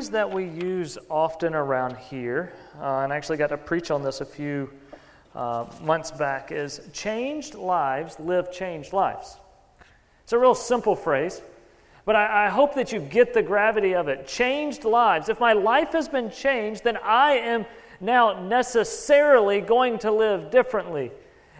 phrase that we use often around here, uh, and I actually got to preach on this a few uh, months back, is changed lives live changed lives. It's a real simple phrase, but I, I hope that you get the gravity of it. Changed lives. If my life has been changed, then I am now necessarily going to live differently.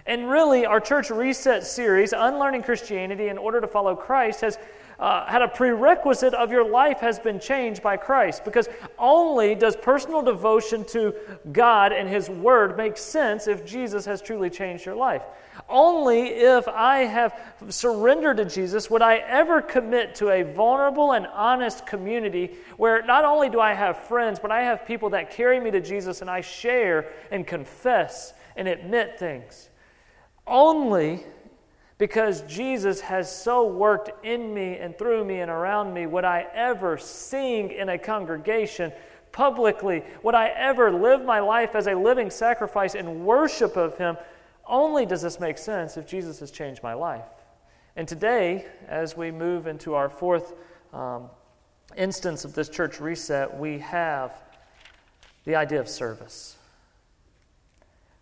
And really, our church reset series, Unlearning Christianity in Order to Follow Christ, has uh, had a prerequisite of your life has been changed by Christ. Because only does personal devotion to God and His Word make sense if Jesus has truly changed your life. Only if I have surrendered to Jesus would I ever commit to a vulnerable and honest community where not only do I have friends, but I have people that carry me to Jesus and I share and confess and admit things. Only because Jesus has so worked in me and through me and around me, would I ever sing in a congregation publicly? Would I ever live my life as a living sacrifice in worship of Him? Only does this make sense if Jesus has changed my life. And today, as we move into our fourth um, instance of this church reset, we have the idea of service.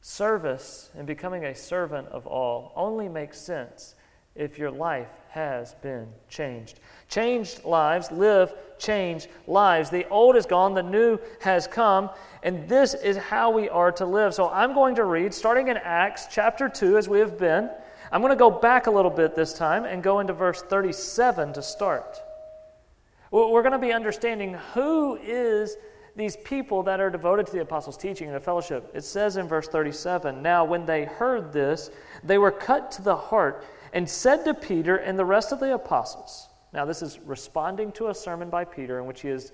Service and becoming a servant of all only makes sense if your life has been changed. Changed lives live changed lives. The old is gone, the new has come, and this is how we are to live. So I'm going to read, starting in Acts chapter 2, as we have been. I'm going to go back a little bit this time and go into verse 37 to start. We're going to be understanding who is these people that are devoted to the apostles' teaching and the fellowship. It says in verse 37 Now, when they heard this, they were cut to the heart and said to Peter and the rest of the apostles. Now, this is responding to a sermon by Peter in which he has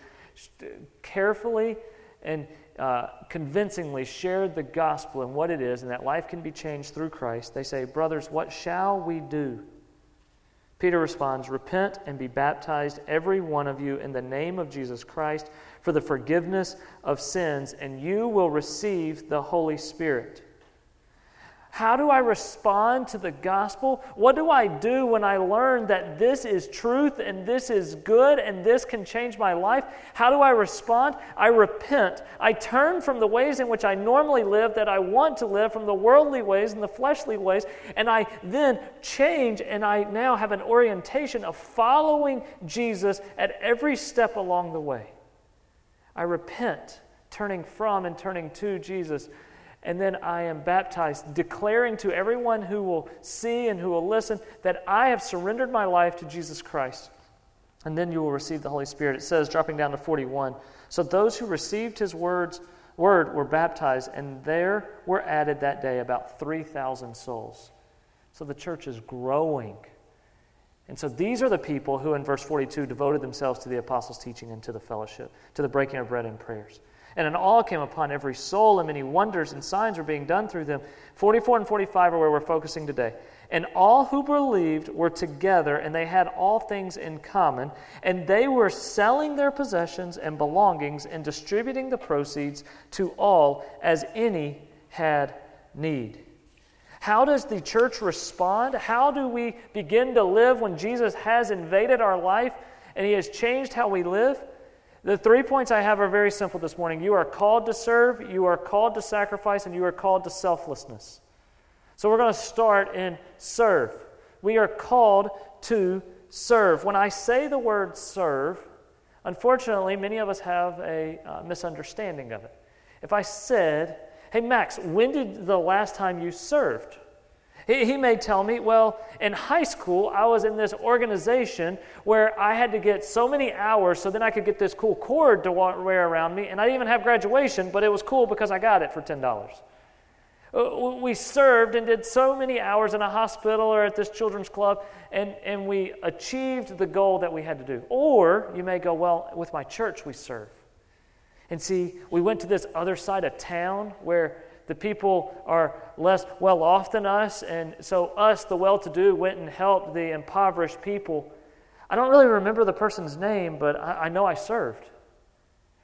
carefully and uh, convincingly shared the gospel and what it is, and that life can be changed through Christ. They say, Brothers, what shall we do? Peter responds, Repent and be baptized, every one of you, in the name of Jesus Christ for the forgiveness of sins, and you will receive the Holy Spirit. How do I respond to the gospel? What do I do when I learn that this is truth and this is good and this can change my life? How do I respond? I repent. I turn from the ways in which I normally live that I want to live, from the worldly ways and the fleshly ways, and I then change and I now have an orientation of following Jesus at every step along the way. I repent, turning from and turning to Jesus. And then I am baptized, declaring to everyone who will see and who will listen that I have surrendered my life to Jesus Christ. And then you will receive the Holy Spirit. It says, dropping down to 41. So those who received his words, word were baptized, and there were added that day about 3,000 souls. So the church is growing. And so these are the people who, in verse 42, devoted themselves to the apostles' teaching and to the fellowship, to the breaking of bread and prayers. And an awe came upon every soul, and many wonders and signs were being done through them. 44 and 45 are where we're focusing today. And all who believed were together, and they had all things in common, and they were selling their possessions and belongings and distributing the proceeds to all as any had need. How does the church respond? How do we begin to live when Jesus has invaded our life and he has changed how we live? The three points I have are very simple this morning. You are called to serve, you are called to sacrifice, and you are called to selflessness. So we're going to start in serve. We are called to serve. When I say the word serve, unfortunately, many of us have a uh, misunderstanding of it. If I said, Hey, Max, when did the last time you served? He, he may tell me, well, in high school, I was in this organization where I had to get so many hours so then I could get this cool cord to wear around me. And I didn't even have graduation, but it was cool because I got it for $10. Uh, we served and did so many hours in a hospital or at this children's club, and, and we achieved the goal that we had to do. Or you may go, well, with my church, we serve. And see, we went to this other side of town where the people are less well off than us, and so us, the well to do, went and helped the impoverished people. I don't really remember the person's name, but I, I, know I served.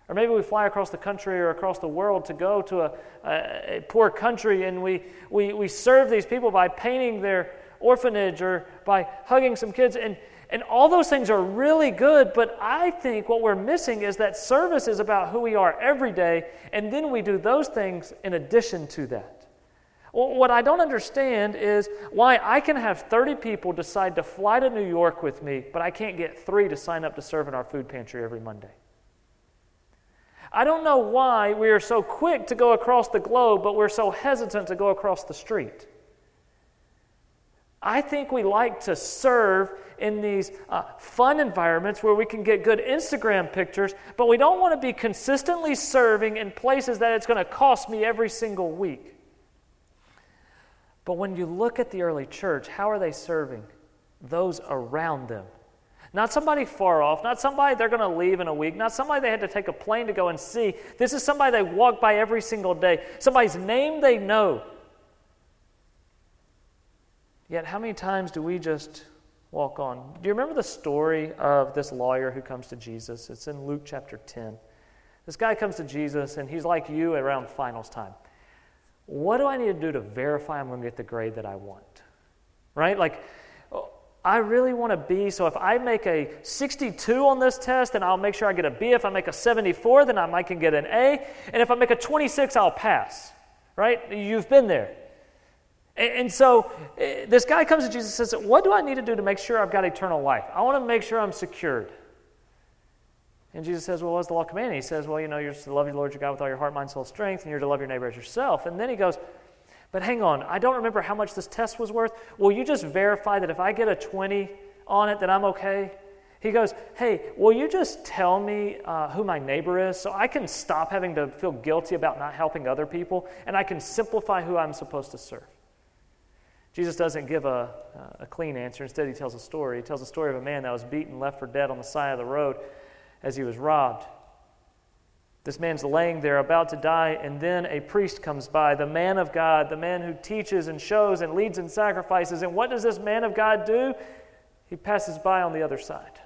Or maybe we fly across the country or across the world to go to a, a, a poor country and we, we, we serve these people by painting their orphanage or by hugging some kids. And, And all those things are really good, but I think what we're missing is that service is about who we are every day, and then we do those things in addition to that. What I don't understand is why I can have 30 people decide to fly to New York with me, but I can't get three to sign up to serve in our food pantry every Monday. I don't know why we are so quick to go across the globe, but we're so hesitant to go across the street. I think we like to serve in these uh, fun environments where we can get good Instagram pictures, but we don't want to be consistently serving in places that it's going to cost me every single week. But when you look at the early church, how are they serving? Those around them. Not somebody far off, not somebody they're going to leave in a week, not somebody they had to take a plane to go and see. This is somebody they walk by every single day, somebody's name they know. Yet, how many times do we just walk on? Do you remember the story of this lawyer who comes to Jesus? It's in Luke chapter 10. This guy comes to Jesus, and he's like you around finals time. What do I need to do to verify I'm going to get the grade that I want? Right? Like, I really want to be, so if I make a 62 on this test, then I'll make sure I get a B. If I make a 74, then I might can get an A. And if I make a 26, I'll pass. Right? You've been there. And, so eh, this guy comes to Jesus and says, What do I need to do to make sure I've got eternal life? I want to make sure I'm secured. And Jesus says, Well, what's the law commanding? He says, Well, you know, you're to love your Lord your God with all your heart, mind, soul, strength, and you're to love your neighbor as yourself. And then he goes, but hang on, I don't remember how much this test was worth. Will you just verify that if I get a 20 on it, that I'm okay? He goes, Hey, will you just tell me uh, who my neighbor is so I can stop having to feel guilty about not helping other people and I can simplify who I'm supposed to serve? Jesus doesn't give a, uh, a clean answer. Instead, he tells a story. He tells a story of a man that was beaten, left for dead on the side of the road as he was robbed. This man's laying there about to die, and then a priest comes by, the man of God, the man who teaches and shows and leads in sacrifices. And what does this man of God do? He passes by on the other side.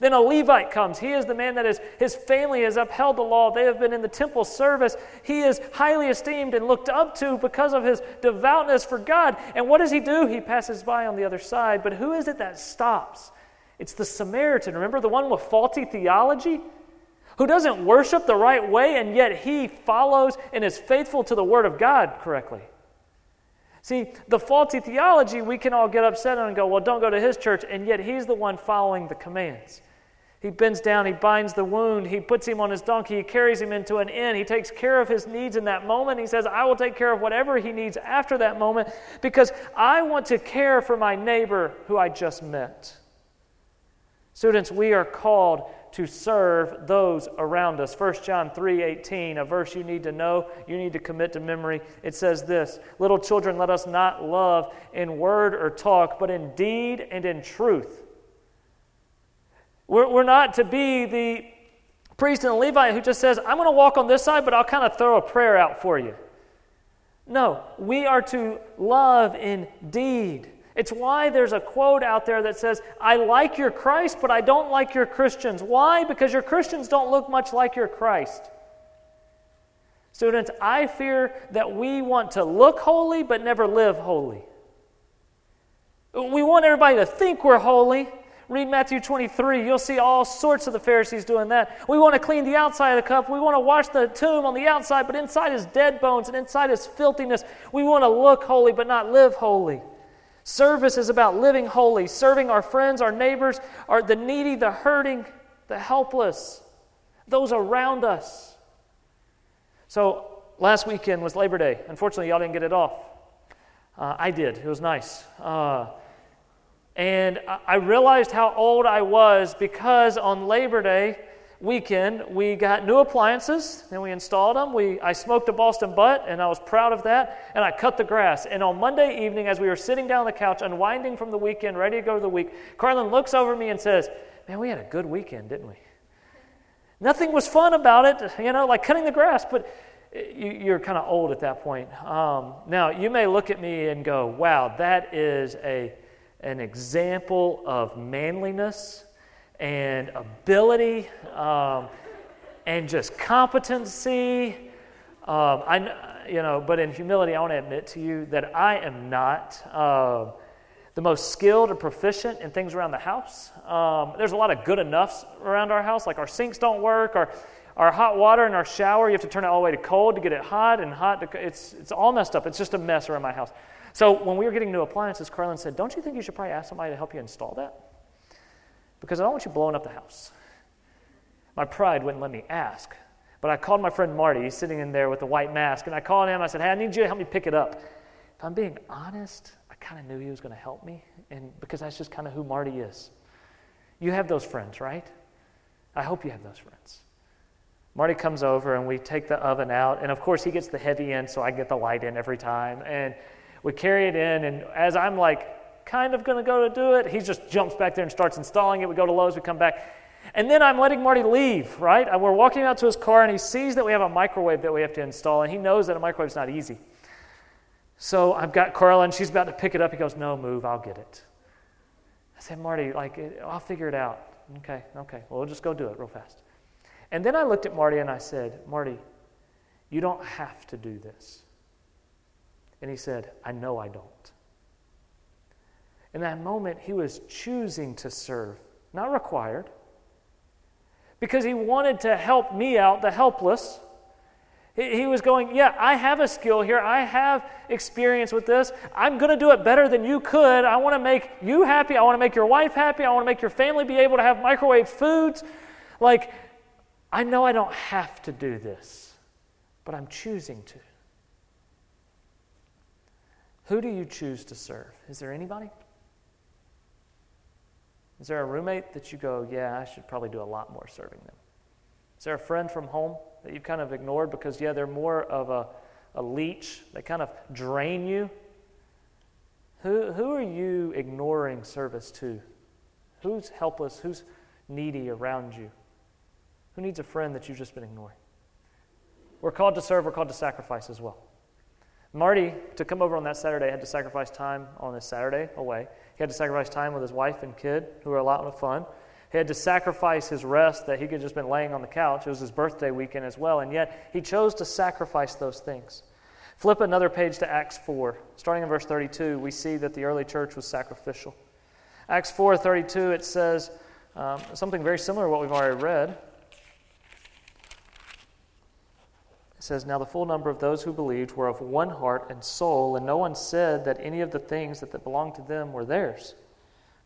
Then a Levite comes. He is the man that is, his family has upheld the law. They have been in the temple service. He is highly esteemed and looked up to because of his devoutness for God. And what does he do? He passes by on the other side. But who is it that stops? It's the Samaritan. Remember the one with faulty theology? who doesn't worship the right way, and yet he follows and is faithful to the Word of God correctly. See, the faulty theology, we can all get upset on and go, well, don't go to his church, and yet he's the one following the commands. He bends down, he binds the wound, he puts him on his donkey, he carries him into an inn, he takes care of his needs in that moment. He says, I will take care of whatever he needs after that moment because I want to care for my neighbor who I just met. Students, we are called to serve those around us. 1 John 3:18, a verse you need to know, you need to commit to memory. It says this, "Little children, let us not love in word or talk, but in deed and in truth." We're, we're not to be the priest and the Levite who just says, "I'm going to walk on this side, but I'll kind of throw a prayer out for you." No, we are to love indeed. it's why there's a quote out there that says, I like your Christ, but I don't like your Christians. Why? Because your Christians don't look much like your Christ. Students, I fear that we want to look holy but never live holy. We want everybody to think we're holy. Read Matthew 23, you'll see all sorts of the Pharisees doing that. We want to clean the outside of the cup. We want to wash the tomb on the outside, but inside is dead bones and inside is filthiness. We want to look holy but not live holy. Service is about living holy, serving our friends, our neighbors, our, the needy, the hurting, the helpless, those around us. So, last weekend was Labor Day. Unfortunately, y'all didn't get it off. Uh, I did. It was nice. Uh, and I realized how old I was because on Labor Day, weekend, we got new appliances and we installed them. We, I smoked a Boston butt and I was proud of that. And I cut the grass. And on Monday evening, as we were sitting down on the couch, unwinding from the weekend, ready to go to the week, Carlin looks over me and says, Man, we had a good weekend, didn't we? Nothing was fun about it, you know, like cutting the grass, but you, are kind of old at that point. Um, now, you may look at me and go, Wow, that is a, an example of manliness and ability um, and just competency. Um, I, you know, but in humility, I want to admit to you that I am not uh, the most skilled or proficient in things around the house. Um, there's a lot of good enoughs around our house, like our sinks don't work, our, our hot water in our shower, you have to turn it all the way to cold to get it hot and hot. To, it's, it's all messed up. It's just a mess around my house. So when we were getting new appliances, Carlin said, Don't you think you should probably ask somebody to help you install that? Because I don't want you blowing up the house. My pride wouldn't let me ask. But I called my friend Marty. He's sitting in there with a white mask. And I called him. I said, Hey, I need you to help me pick it up. If I'm being honest, I kind of knew he was going to help me. And because that's just kind of who Marty is. You have those friends, right? I hope you have those friends. Marty comes over and we take the oven out. And of course, he gets the heavy end, so I get the light in every time. And we carry it in. And as I'm like, kind of going to go to do it, he just jumps back there and starts installing it. We go to Lowe's, we come back. And then I'm letting Marty leave, right? We're walking out to his car, and he sees that we have a microwave that we have to install, and he knows that a microwave is not easy. So I've got Carla, and she's about to pick it up. He goes, No, move, I'll get it. I said, Marty, like, I'll figure it out. Okay, okay, well, we'll just go do it real fast. And then I looked at Marty and I said, Marty, you don't have to do this. And he said, I know I don't. In that moment, he was choosing to serve, not required because he wanted to help me out, the helpless. He, was going, Yeah, I have a skill here. I have experience with this. I'm going to do it better than you could. I want to make you happy. I want to make your wife happy. I want to make your family be able to have microwave foods. Like, I know I don't have to do this, but I'm choosing to. Who do you choose to serve? Is there anybody? Is there a roommate that you go, yeah, I should probably do a lot more serving them? Is there a friend from home that you've kind of ignored because, yeah, they're more of a, a leech? They kind of drain you? Who, who are you ignoring service to? Who's helpless? Who's needy around you? Who needs a friend that you've just been ignoring? We're called to serve, we're called to sacrifice as well. Marty, to come over on that Saturday, had to sacrifice time on this Saturday away. He had to sacrifice time with his wife and kid, who were a lot of fun. He had to sacrifice his rest that he could just been laying on the couch. It was his birthday weekend as well, and yet he chose to sacrifice those things. Flip another page to Acts 4. Starting in verse 32, we see that the early church was sacrificial. Acts 4:32 it says um, something very similar to what we've already read. It says, Now the full number of those who believed were of one heart and soul, and no one said that any of the things that, belonged to them were theirs.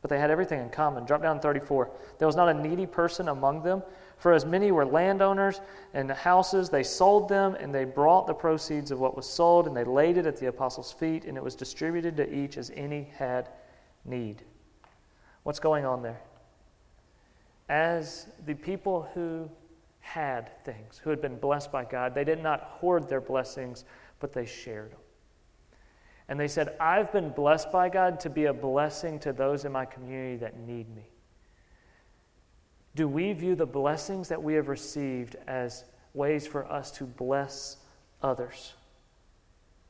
But they had everything in common. Drop down 34. There was not a needy person among them, for as many were landowners and houses, they sold them, and they brought the proceeds of what was sold, and they laid it at the apostles' feet, and it was distributed to each as any had need. What's going on there? As the people who had things, who had been blessed by God. They did not hoard their blessings, but they shared them. And they said, I've been blessed by God to be a blessing to those in my community that need me. Do we view the blessings that we have received as ways for us to bless others?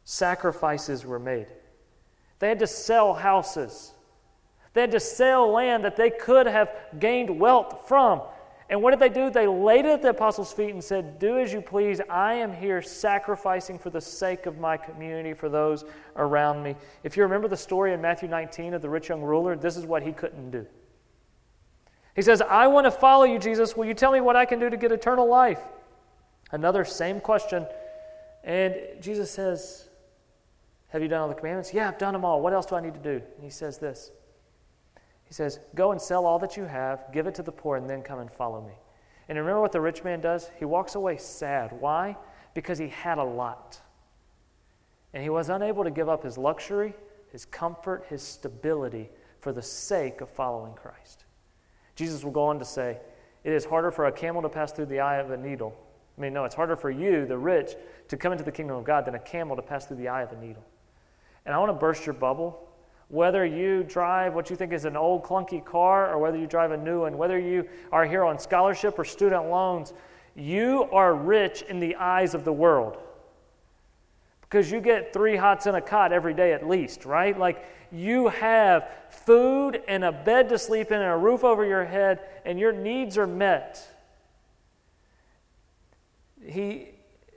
Sacrifices were made. They had to sell houses. They had to sell land that they could have gained wealth from and what did they do? They laid it at the apostles' feet and said, Do as you please. I am here sacrificing for the sake of my community, for those around me. If you remember the story in Matthew 19 of the rich young ruler, this is what he couldn't do. He says, I want to follow you, Jesus. Will you tell me what I can do to get eternal life? Another same question. And Jesus says, Have you done all the commandments? Yeah, I've done them all. What else do I need to do? And he says this he says, Go and sell all that you have, give it to the poor, and then come and follow me. And remember what the rich man does? He walks away sad. Why? Because he had a lot. And he was unable to give up his luxury, his comfort, his stability for the sake of following Christ. Jesus will go on to say, It is harder for a camel to pass through the eye of a needle. I mean, no, it's harder for you, the rich, to come into the kingdom of God than a camel to pass through the eye of a needle. And I want to burst your bubble whether you drive what you think is an old clunky car or whether you drive a new one, whether you are here on scholarship or student loans, you are rich in the eyes of the world. Because you get three hots in a cot every day at least, right? Like you have food and a bed to sleep in and a roof over your head, and your needs are met. He,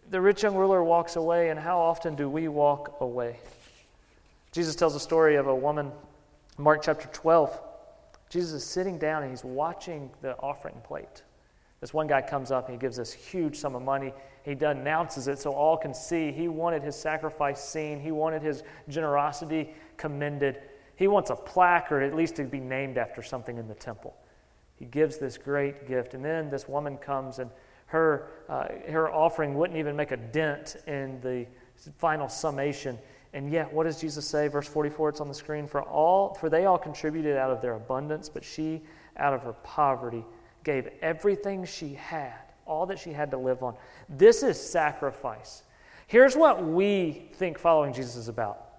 the rich young ruler walks away, and how often do we walk away? Jesus tells a story of a woman Mark chapter 12, Jesus is sitting down and he's watching the offering plate. This one guy comes up and he gives this huge sum of money. He announces it so all can see. He wanted his sacrifice seen, he wanted his generosity commended. He wants a plaque or at least to be named after something in the temple. He gives this great gift. And then this woman comes and her, uh, her offering wouldn't even make a dent in the final summation. And yet, what does Jesus say? Verse 44, it's on the screen. For all, for they all contributed out of their abundance, but she, out of her poverty, gave everything she had, all that she had to live on. This is sacrifice. Here's what we think following Jesus is about.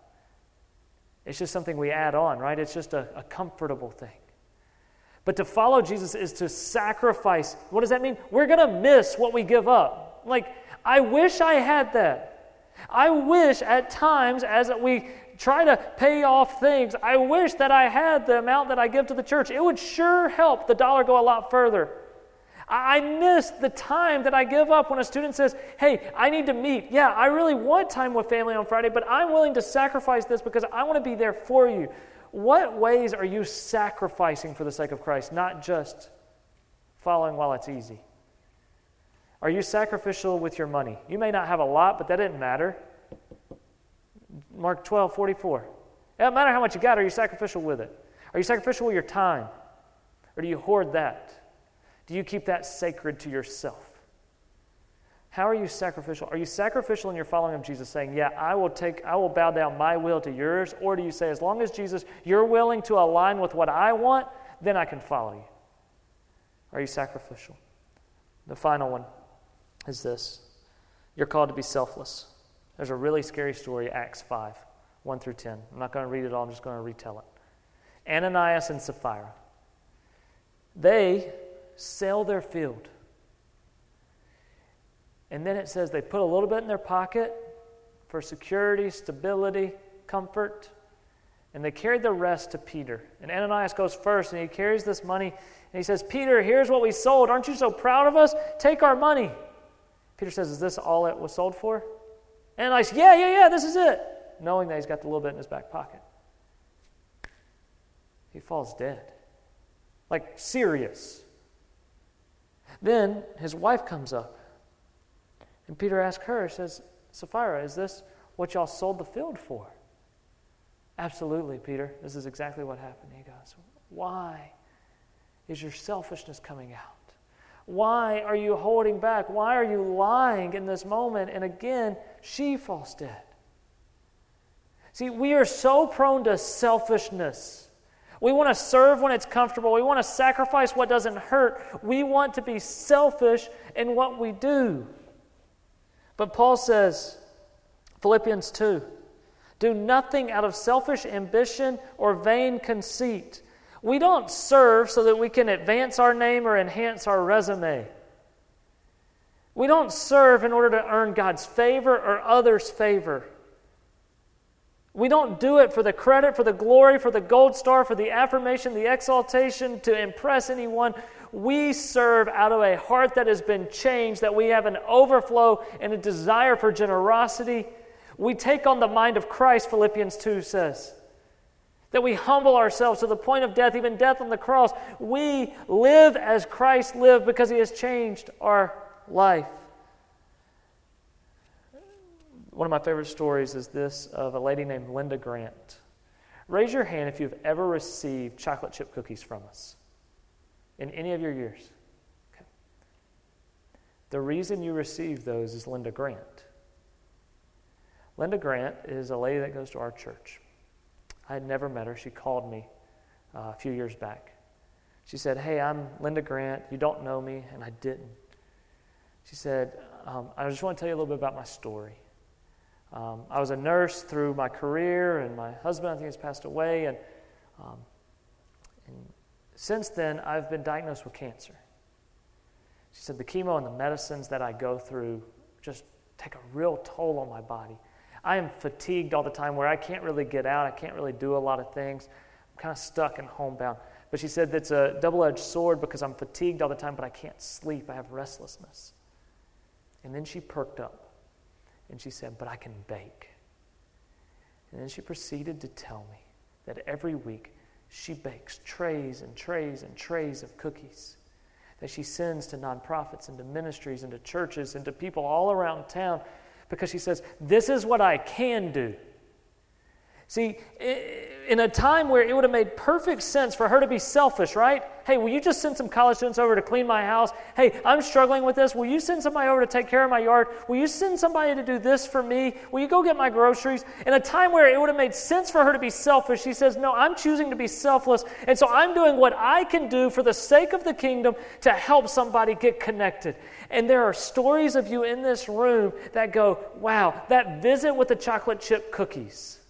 It's just something we add on, right? It's just a, a comfortable thing. But to follow Jesus is to sacrifice. What does that mean? We're going to miss what we give up. Like, I wish I had that. I wish at times, as we try to pay off things, I wish that I had the amount that I give to the church. It would sure help the dollar go a lot further. I miss the time that I give up when a student says, Hey, I need to meet. Yeah, I really want time with family on Friday, but I'm willing to sacrifice this because I want to be there for you. What ways are you sacrificing for the sake of Christ, not just following while it's easy? Are you sacrificial with your money? You may not have a lot, but that didn't matter. Mark 12, 44. It doesn't matter how much you got, are you sacrificial with it? Are you sacrificial with your time? Or do you hoard that? Do you keep that sacred to yourself? How are you sacrificial? Are you sacrificial in your following of Jesus, saying, Yeah, I will take, I will bow down my will to yours? Or do you say, as long as Jesus, you're willing to align with what I want, then I can follow you? Are you sacrificial? The final one is this you're called to be selfless. There's a really scary story, Acts 5, 1 through 10. I'm not going to read it all, I'm just going to retell it. Ananias and Sapphira. They sell their field. And then it says they put a little bit in their pocket for security, stability, comfort, and they carried the rest to Peter. And Ananias goes first and he carries this money and he says, Peter, here's what we sold. Aren't you so proud of us? Take our money. Peter says, Is this all it was sold for? And I said, Yeah, yeah, yeah, this is it. Knowing that he's got the little bit in his back pocket. He falls dead. Like, serious. Then his wife comes up. And Peter asks her, says, Sapphira, is this what y'all sold the field for? Absolutely, Peter. This is exactly what happened. He goes, Why is your selfishness coming out? Why are you holding back? Why are you lying in this moment? And again, she falls dead. See, we are so prone to selfishness. We want to serve when it's comfortable. We want to sacrifice what doesn't hurt. We want to be selfish in what we do. But Paul says, Philippians 2 do nothing out of selfish ambition or vain conceit we don't serve so that we can advance our name or enhance our resume. We don't serve in order to earn God's favor or others' favor. We don't do it for the credit, for the glory, for the gold star, for the affirmation, the exaltation, to impress anyone. We serve out of a heart that has been changed, that we have an overflow and a desire for generosity. We take on the mind of Christ, Philippians 2 says that we humble ourselves to the point of death, even death on the cross. We live as Christ lived because he has changed our life. One of my favorite stories is this of a lady named Linda Grant. Raise your hand if you've ever received chocolate chip cookies from us in any of your years. Okay. The reason you received those is Linda Grant. Linda Grant is a lady that goes to our church. I had never met her. She called me uh, a few years back. She said, Hey, I'm Linda Grant. You don't know me. And I didn't. She said, um, I just want to tell you a little bit about my story. Um, I was a nurse through my career, and my husband, I think, has passed away. And, um, and since then, I've been diagnosed with cancer. She said, The chemo and the medicines that I go through just take a real toll on my body. I am fatigued all the time where I can't really get out. I can't really do a lot of things. I'm kind of stuck and homebound. But she said that's a double edged sword because I'm fatigued all the time, but I can't sleep. I have restlessness. And then she perked up and she said, But I can bake. And then she proceeded to tell me that every week she bakes trays and trays and trays of cookies that she sends to nonprofits and to ministries and to churches and to people all around town because she says, This is what I can do. See, in a time where it would have made perfect sense for her to be selfish, right? Hey, will you just send some college students over to clean my house? Hey, I'm struggling with this. Will you send somebody over to take care of my yard? Will you send somebody to do this for me? Will you go get my groceries? In a time where it would have made sense for her to be selfish, she says, No, I'm choosing to be selfless. And so I'm doing what I can do for the sake of the kingdom to help somebody get connected. And there are stories of you in this room that go, Wow, that visit with the chocolate chip cookies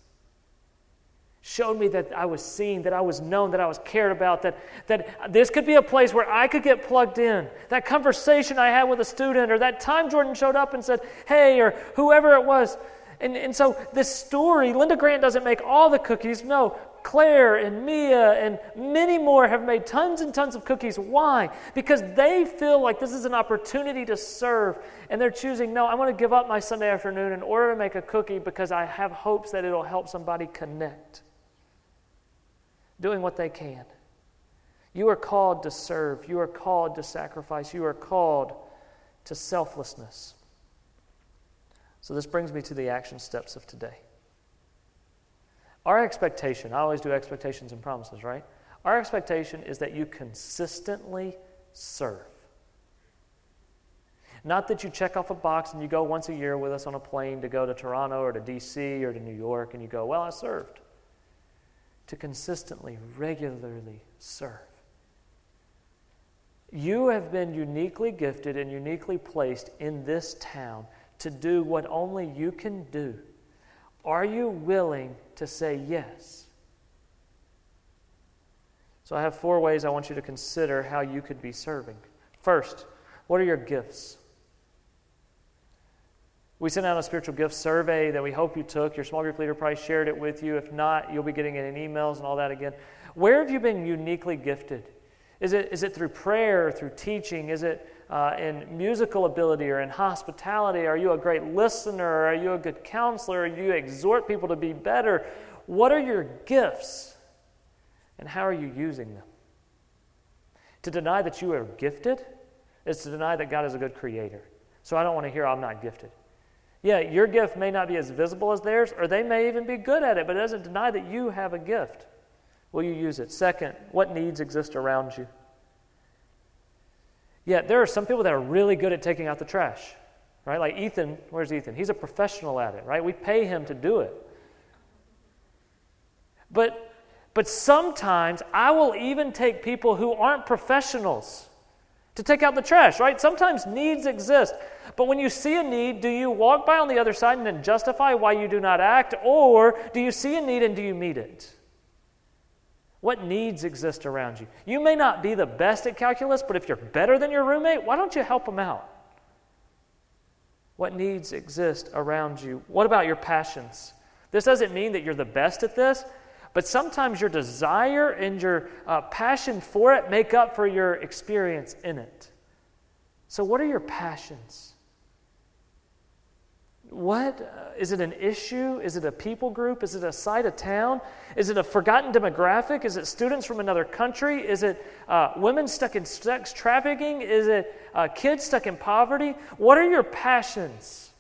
showed me that I was seen, that I was known, that I was cared about, that, that this could be a place where I could get plugged in. That conversation I had with a student, or that time Jordan showed up and said, hey, or whoever it was. And, and so this story, Linda Grant doesn't make all the cookies. No, Claire and Mia and many more have made tons and tons of cookies. Why? Because they feel like this is an opportunity to serve, and they're choosing, no, I'm going to give up my Sunday afternoon in order to make a cookie because I have hopes that it'll help somebody connect doing what they can. You are called to serve. You are called to sacrifice. You are called to selflessness. So, this brings me to the action steps of today. Our expectation, I always do expectations and promises, right? Our expectation is that you consistently serve. Not that you check off a box and you go once a year with us on a plane to go to Toronto or to DC or to New York and you go, well, I served to consistently, regularly serve. You have been uniquely gifted and uniquely placed in this town to do what only you can do. Are you willing to say yes? So, I have four ways I want you to consider how you could be serving. First, what are your gifts? We sent out a spiritual gift survey that we hope you took. Your small group leader probably shared it with you. If not, you'll be getting it in emails and all that again. Where have you been uniquely gifted? Is it, is it through prayer, through teaching? Is it uh, in musical ability or in hospitality? Are you a great listener? Are you a good counselor? Do you exhort people to be better? What are your gifts? And how are you using them? To deny that you are gifted is to deny that God is a good creator. So I don't want to hear I'm not gifted. Yeah, your gift may not be as visible as theirs, or they may even be good at it, but it doesn't deny that you have a gift. Will you use it? Second, what needs exist around you? Yeah, there are some people that are really good at taking out the trash, right? Like Ethan, where's Ethan? He's a professional at it, right? We pay him to do it. But, but sometimes I will even take people who aren't professionals to take out the trash, right? Sometimes needs exist. But when you see a need, do you walk by on the other side and then justify why you do not act? Or do you see a need and do you meet it? What needs exist around you? You may not be the best at calculus, but if you're better than your roommate, why don't you help them out? What needs exist around you? What about your passions? This doesn't mean that you're the best at this, but sometimes your desire and your uh, passion for it make up for your experience in it. So, what are your passions? What uh, it an issue? Is it a people group? Is it a side of town? Is it a forgotten demographic? Is it students from another country? Is it uh, women stuck in sex trafficking? Is it uh, kids stuck in poverty? What are your passions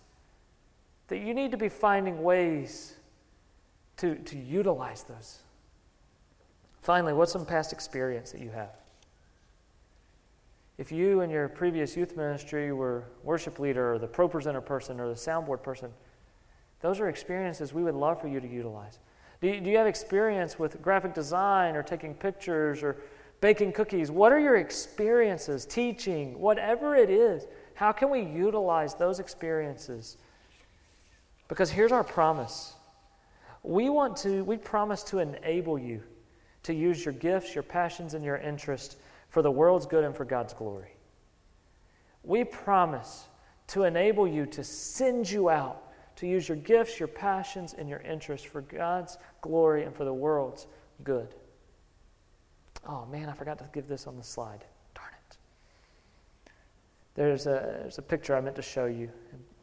that you need to be finding ways to, to utilize those. Finally, what's some past experience that you have? If you in your previous youth ministry were worship leader or the ProPresenter person or the soundboard person, those are experiences we would love for you to utilize. Do you, do you have experience with graphic design or taking pictures or baking cookies? What are your experiences, teaching, whatever it is? How can we utilize those experiences? Because here's our promise we want to, we promise to enable you to use your gifts, your passions, and your interests for the world's good and for God's glory. We promise to enable you to send you out to use your gifts, your passions, and your interests for God's glory and for the world's good. Oh man, I forgot to give this on the slide. Darn it. There's a, there's a picture I meant to show you.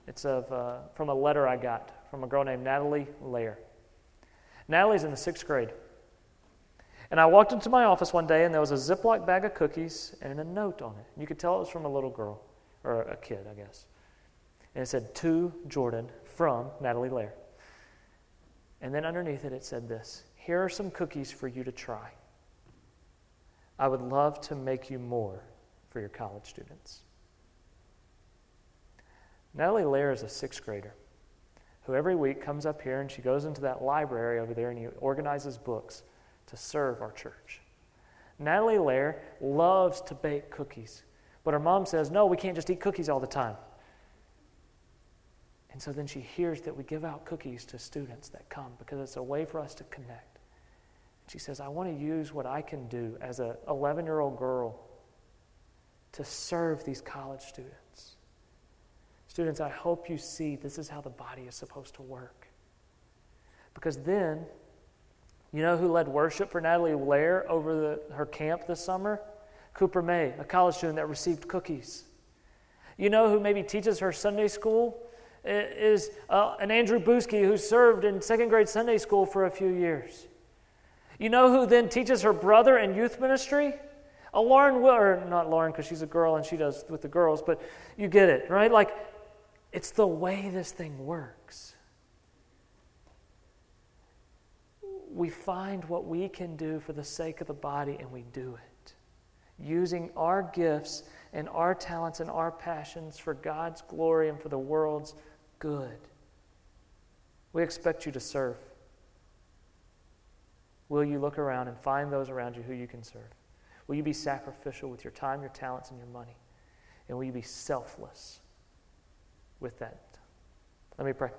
It's of, uh, from a letter I got from a girl named Natalie Lair. Natalie's in the sixth grade. And I walked into my office one day and there was a Ziploc bag of cookies and a note on it. You could tell it was from a little girl, or a kid, I guess. And it said, To Jordan from Natalie Lair. And then underneath it, it said this Here are some cookies for you to try. I would love to make you more for your college students. Natalie Lair is a sixth grader who every week comes up here and she goes into that library over there and he organizes books to serve our church. Natalie Lair loves to bake cookies, but her mom says, no, we can't just eat cookies all the time. And so then she hears that we give out cookies to students that come because it's a way for us to connect. She says, I want to use what I can do as an 11 year old girl to serve these college students. Students, I hope you see this is how the body is supposed to work. Because then, you know who led worship for Natalie Lair over the, her camp this summer? Cooper May, a college student that received cookies. You know who maybe teaches her Sunday school? Is uh, an Andrew Boosky who served in second grade Sunday school for a few years. You know who then teaches her brother in youth ministry? A Lauren, or not Lauren because she's a girl and she does with the girls, but you get it, right? Like, it's the way this thing works. We find what we can do for the sake of the body and we do it. Using our gifts and our talents and our passions for God's glory and for the world's good. We expect you to serve. Will you look around and find those around you who you can serve? Will you be sacrificial with your time, your talents, and your money? And will you be selfless with that? Let me pray.